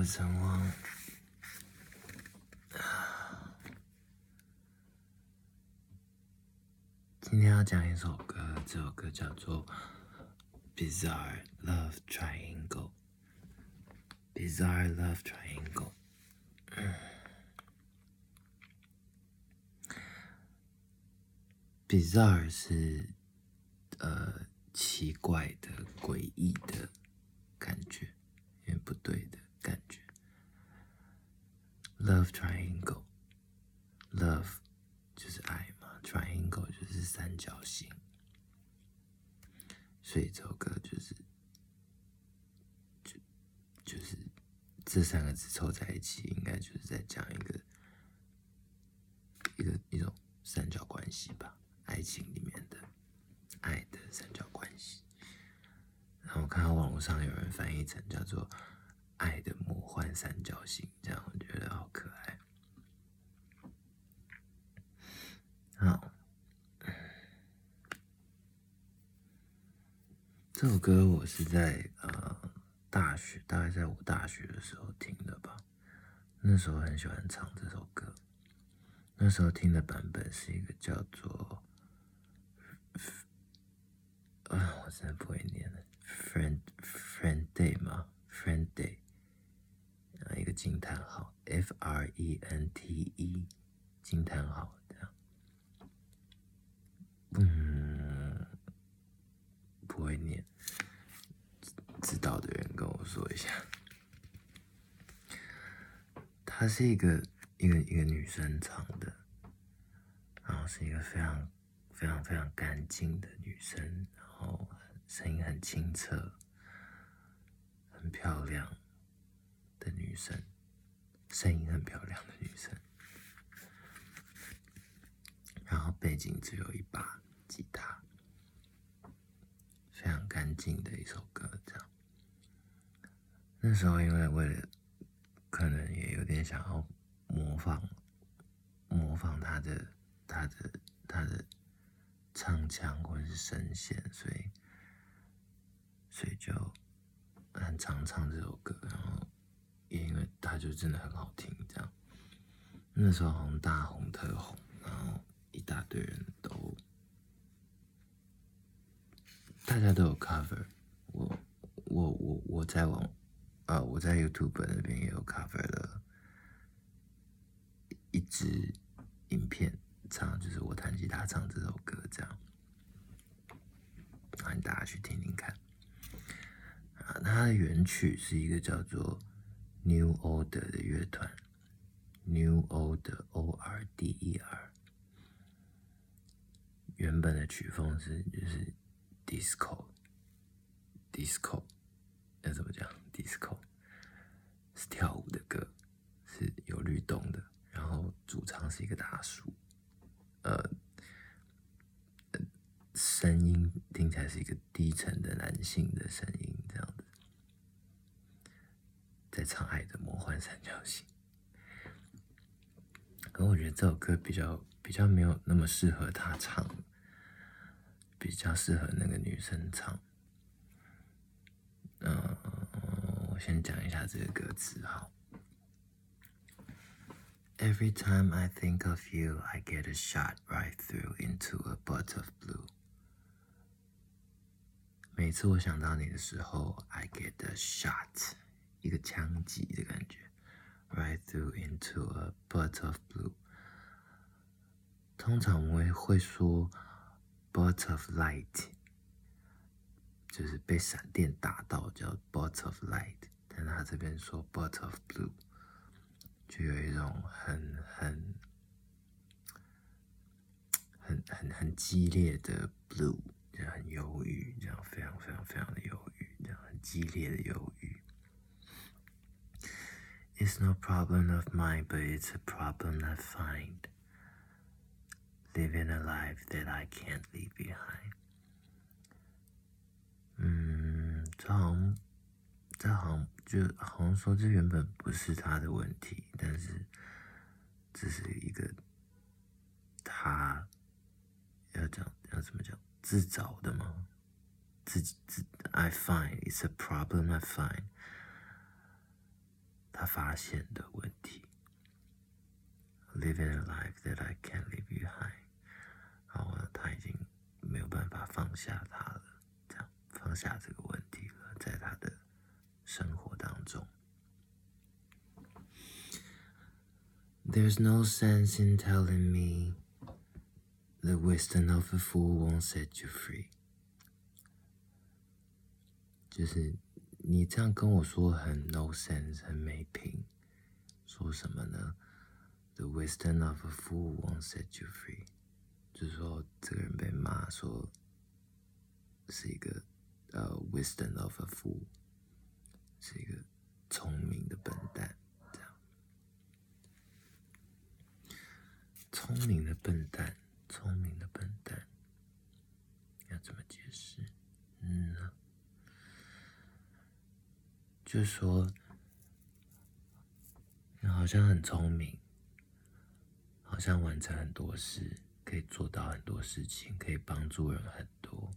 我是陈汪。今天要讲一首歌，这首歌叫做《Bizarre Love Triangle》。Bizarre Love Triangle。Bizarre 是呃奇怪的、诡异的感觉，有点不对的感觉。Love Triangle，Love 就是爱嘛，Triangle 就是三角形，所以这首歌就是就就是这三个字凑在一起，应该就是在讲一个一个一种三角关系吧。爱情里面的爱的三角关系，然后我看到网络上有人翻译成叫做“爱的换三角形”，这样我觉得好可爱。好，这首歌我是在呃大学，大概在我大学的时候听的吧。那时候很喜欢唱这首歌，那时候听的版本是一个叫做。啊，我真的不会念了。Friend Friend Day 吗？Friend Day，惊叹号，F R E N T E，惊叹号这样。嗯，不会念，知道的人跟我说一下。她是一个一个一个女生唱的，然后是一个非常。非常非常干净的女生，然后声音很清澈，很漂亮的女生，声音很漂亮的女生，然后背景只有一把吉他，非常干净的一首歌，这样。那时候因为为了，可能也有点想要模仿，模仿他的，他的，他的。唱腔或者是声线，所以所以就很常唱这首歌，然后因为它就真的很好听，这样那时候好像大红特红，然后一大堆人都大家都有 cover，我我我我在网啊我在 YouTube 那边也有 cover 了一支影片。唱就是我弹吉他唱这首歌，这样，欢迎大家去听听看。啊，它的原曲是一个叫做 New Order 的乐团，New Order O R D E R。原本的曲风是就是 Disco，Disco，要怎么讲？Disco 是跳舞的歌，是有律动的，然后主唱是一个大叔。呃，声音听起来是一个低沉的男性的声音，在唱《爱的魔幻三角形》。可我觉得这首歌比较比较没有那么适合他唱，比较适合那个女生唱。嗯，我先讲一下这个歌词哈。Every time I think of you, I get a shot right through into a butt of blue. 每次我想到你的时候，I get a shot，一个枪击的感觉，right through into a butt of blue。通常我们会说 butt of light，就是被闪电打到叫 butt of light，但他这边说 butt of blue。就有一种很很很很很激烈的 blue，这样很忧郁，这样非常非常非常的忧郁，这样很激烈的忧郁。It's no problem of mine, but it's a problem I find living a life that I can't leave behind。嗯，这好像这好像。就好像说这原本不是他的问题，但是这是一个他要讲要怎么讲自找的吗？自己自 I find it's a problem I find。 他发现的问题。Living a life that I can't leave behind，然后他已经没有办法放下他了，这样放下这个问题了，在他的生活当中。There's no sense in telling me the wisdom of a fool won't set you free。就是 你这样跟我说很 no sense，很没品，说什么呢？The wisdom of a fool won't set you free，就是说这个人被骂说是一个呃 wisdom of a fool，是一个聪明的笨蛋。这样聪明的笨蛋，聪明的笨蛋，要怎么解释？嗯，就说你好像很聪明，好像完成很多事，可以做到很多事情，可以帮助人很多，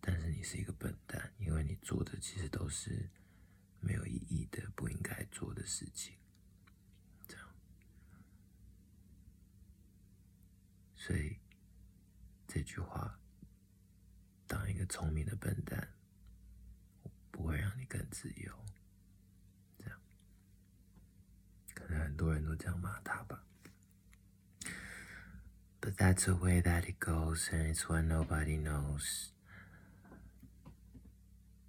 但是你是一个笨蛋，因为你做的其实都是没有意义的、不应该做的事情。所以这句话，当一个聪明的笨蛋，不会让你更自由。这样，可能很多人都这样骂他吧。But that's the way that it goes, and it's what nobody knows.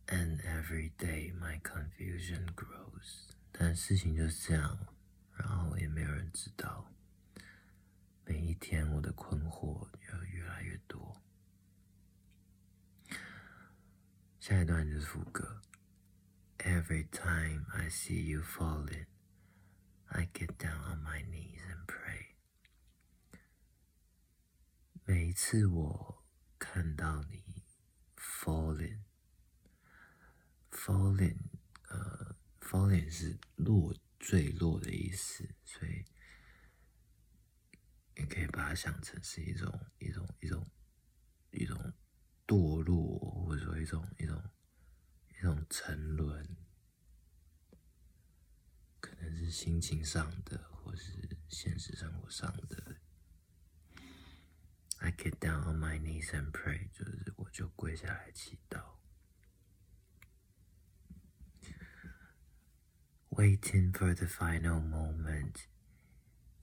And every day my confusion grows. 但事情就是这样，然后也没有人知道。每一天，我的困惑下一段就是副歌。Every time I see you falling, I get down on my knees and pray。每一次我看到你 falling，falling，呃，falling 是落、坠落的意思，所以。你可以把它想成是一种一种一种一种 堕落，或者说一种一种一种沉沦，可能是心情上的，或是现实生活上的。I get down on my knees and pray，就是我就跪下来祈祷，waiting for the final moment.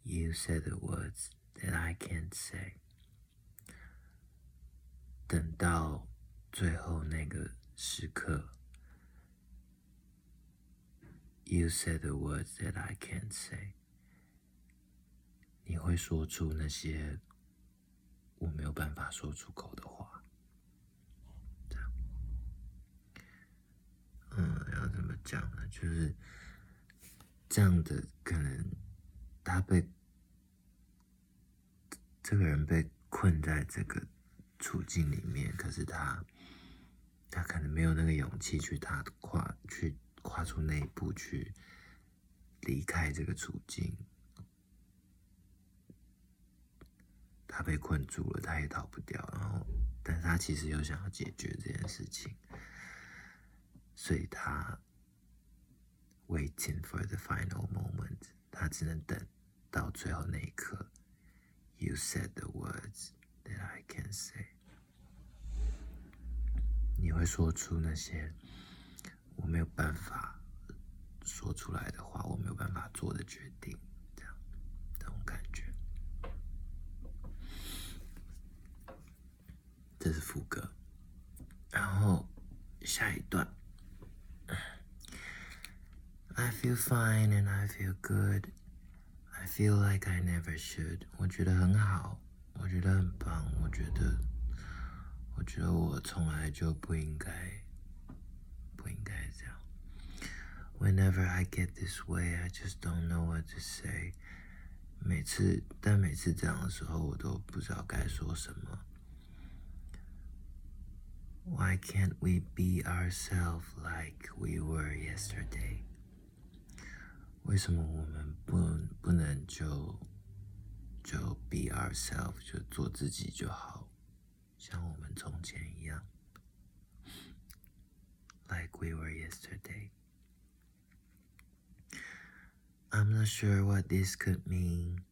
You said the words. That I can't say。等到最后那个时刻，You said the words that I can't say。你会说出那些我没有办法说出口的话。这样，嗯，要怎么讲呢？就是这样的，可能他被。这个人被困在这个处境里面，可是他，他可能没有那个勇气去踏跨，去跨出那一步，去离开这个处境。他被困住了，他也逃不掉。然后，但是他其实又想要解决这件事情，所以他 waiting for the final moment，他只能等到最后那一刻。You said the words that I can say。你会说出那些我没有办法说出来的话，我没有办法做的决定，这样这种感觉。这是副歌，然后下一段。I feel fine and I feel good. I feel like I never should。我觉得很好，我觉得很棒，我觉得，我觉得我从来就不应该，不应该这样。Whenever I get this way, I just don't know what to say。每次，但每次这样的时候，我都不知道该说什么。Why can't we be ourselves like we were yesterday？为什么我们不不能就就 be ourselves 就做自己就好，像我们从前一样，like we were yesterday。 I'm not sure what this could mean。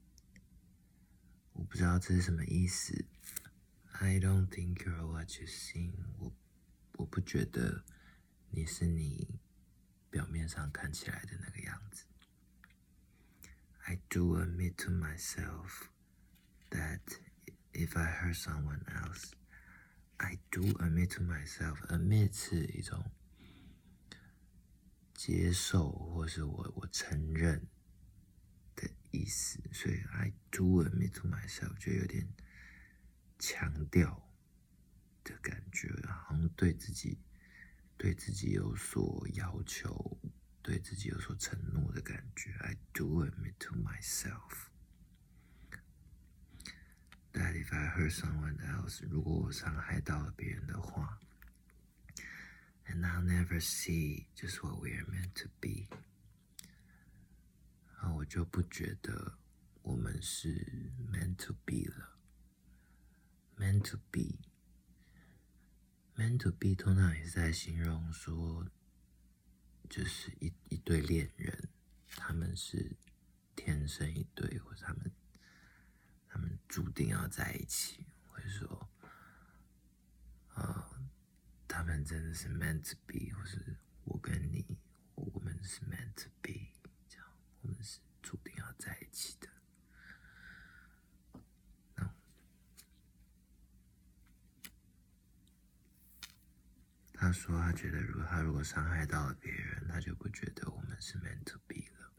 我不知道这是什么意思。I don't think you're what you seem。我我不觉得你是你表面上看起来的那个样子。 I do admit to myself that if I hurt someone else, I do admit to myself. Admit 是一种接受，或是我我承认的意思，所以 I do admit to myself 就有点强调的感觉，好像对自己对自己有所要求，对自己有所承诺的感觉。I do admit to myself that if I hurt someone else，如果我伤害到了别人的话。And I'll never see just what we are meant to be。啊，我就不觉得我们是 meant to be 了。meant to be，meant to be 通常也是在形容说， 就是一一对恋人，他们是天生一对，或者他们他们注定要在一起，或者说，啊。他们真的是 meant to be，或是我跟你，我们是 meant to be，他说，他觉得，如果他如果伤害到了别人，他就不觉得我们是 meant to be 了。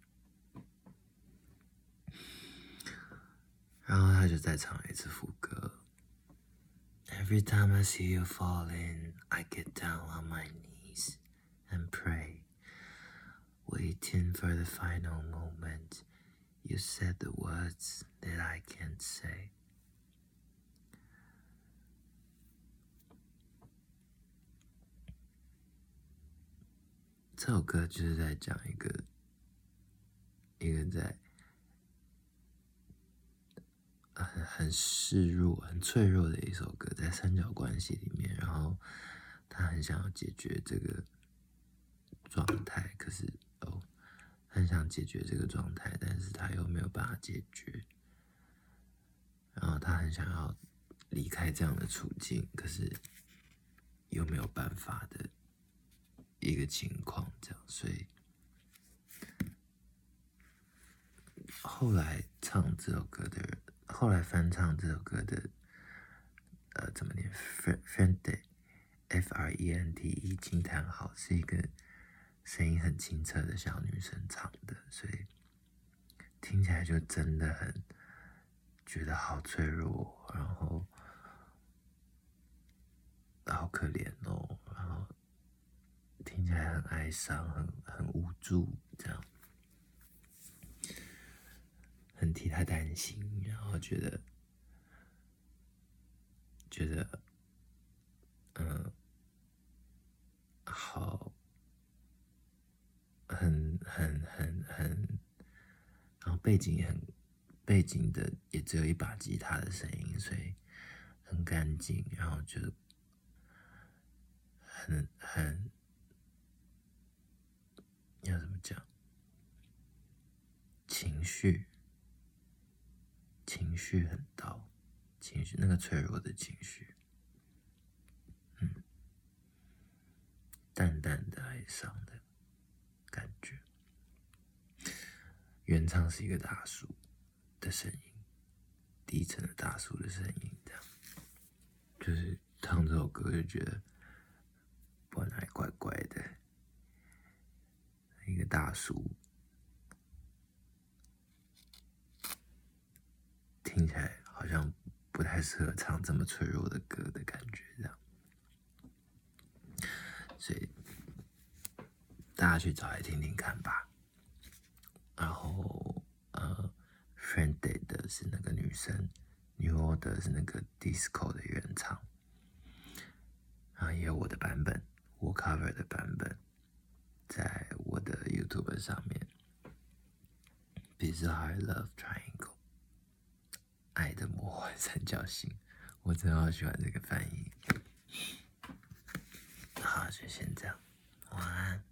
然后他就再唱一次副歌。Every time I see you falling, I get down on my knees and pray, waiting for the final moment. You said the words that I can't say. 这首歌就是在讲一个，一个在很很示弱、很脆弱的一首歌，在三角关系里面，然后他很想要解决这个状态，可是哦，很想解决这个状态，但是他又没有办法解决，然后他很想要离开这样的处境，可是又没有办法的一个情况，所以后来唱这首歌的人。后来翻唱这首歌的，呃，怎么念？Frente，F R E N T E，惊叹号，是一个声音很清澈的小女生唱的，所以听起来就真的很觉得好脆弱，然后好可怜哦，起来很哀伤，很很无助，这样。很替他担心，然后觉得觉得嗯，好，很很很很，然后背景也很背景的也只有一把吉他的声音，所以很干净，然后就很很要怎么讲情绪。情绪很到，情绪那个脆弱的情绪，嗯，淡淡的哀伤的感觉。原唱是一个大叔的声音，低沉的大叔的声音，这样，就是唱这首歌就觉得，不知哪里怪怪的，一个大叔。听起来好像不太适合唱这么脆弱的歌的感觉，这样，所以大家去找来听听看吧。然后，呃，Frienday 的是那个女生，New Order 是那个 Disco 的原唱，然后也有我的版本，我 cover 的版本，在我的 YouTube 上面，Bizarre Love Triangle。爱的魔幻三角形，我真的好喜欢这个翻译。好，就先这样。晚安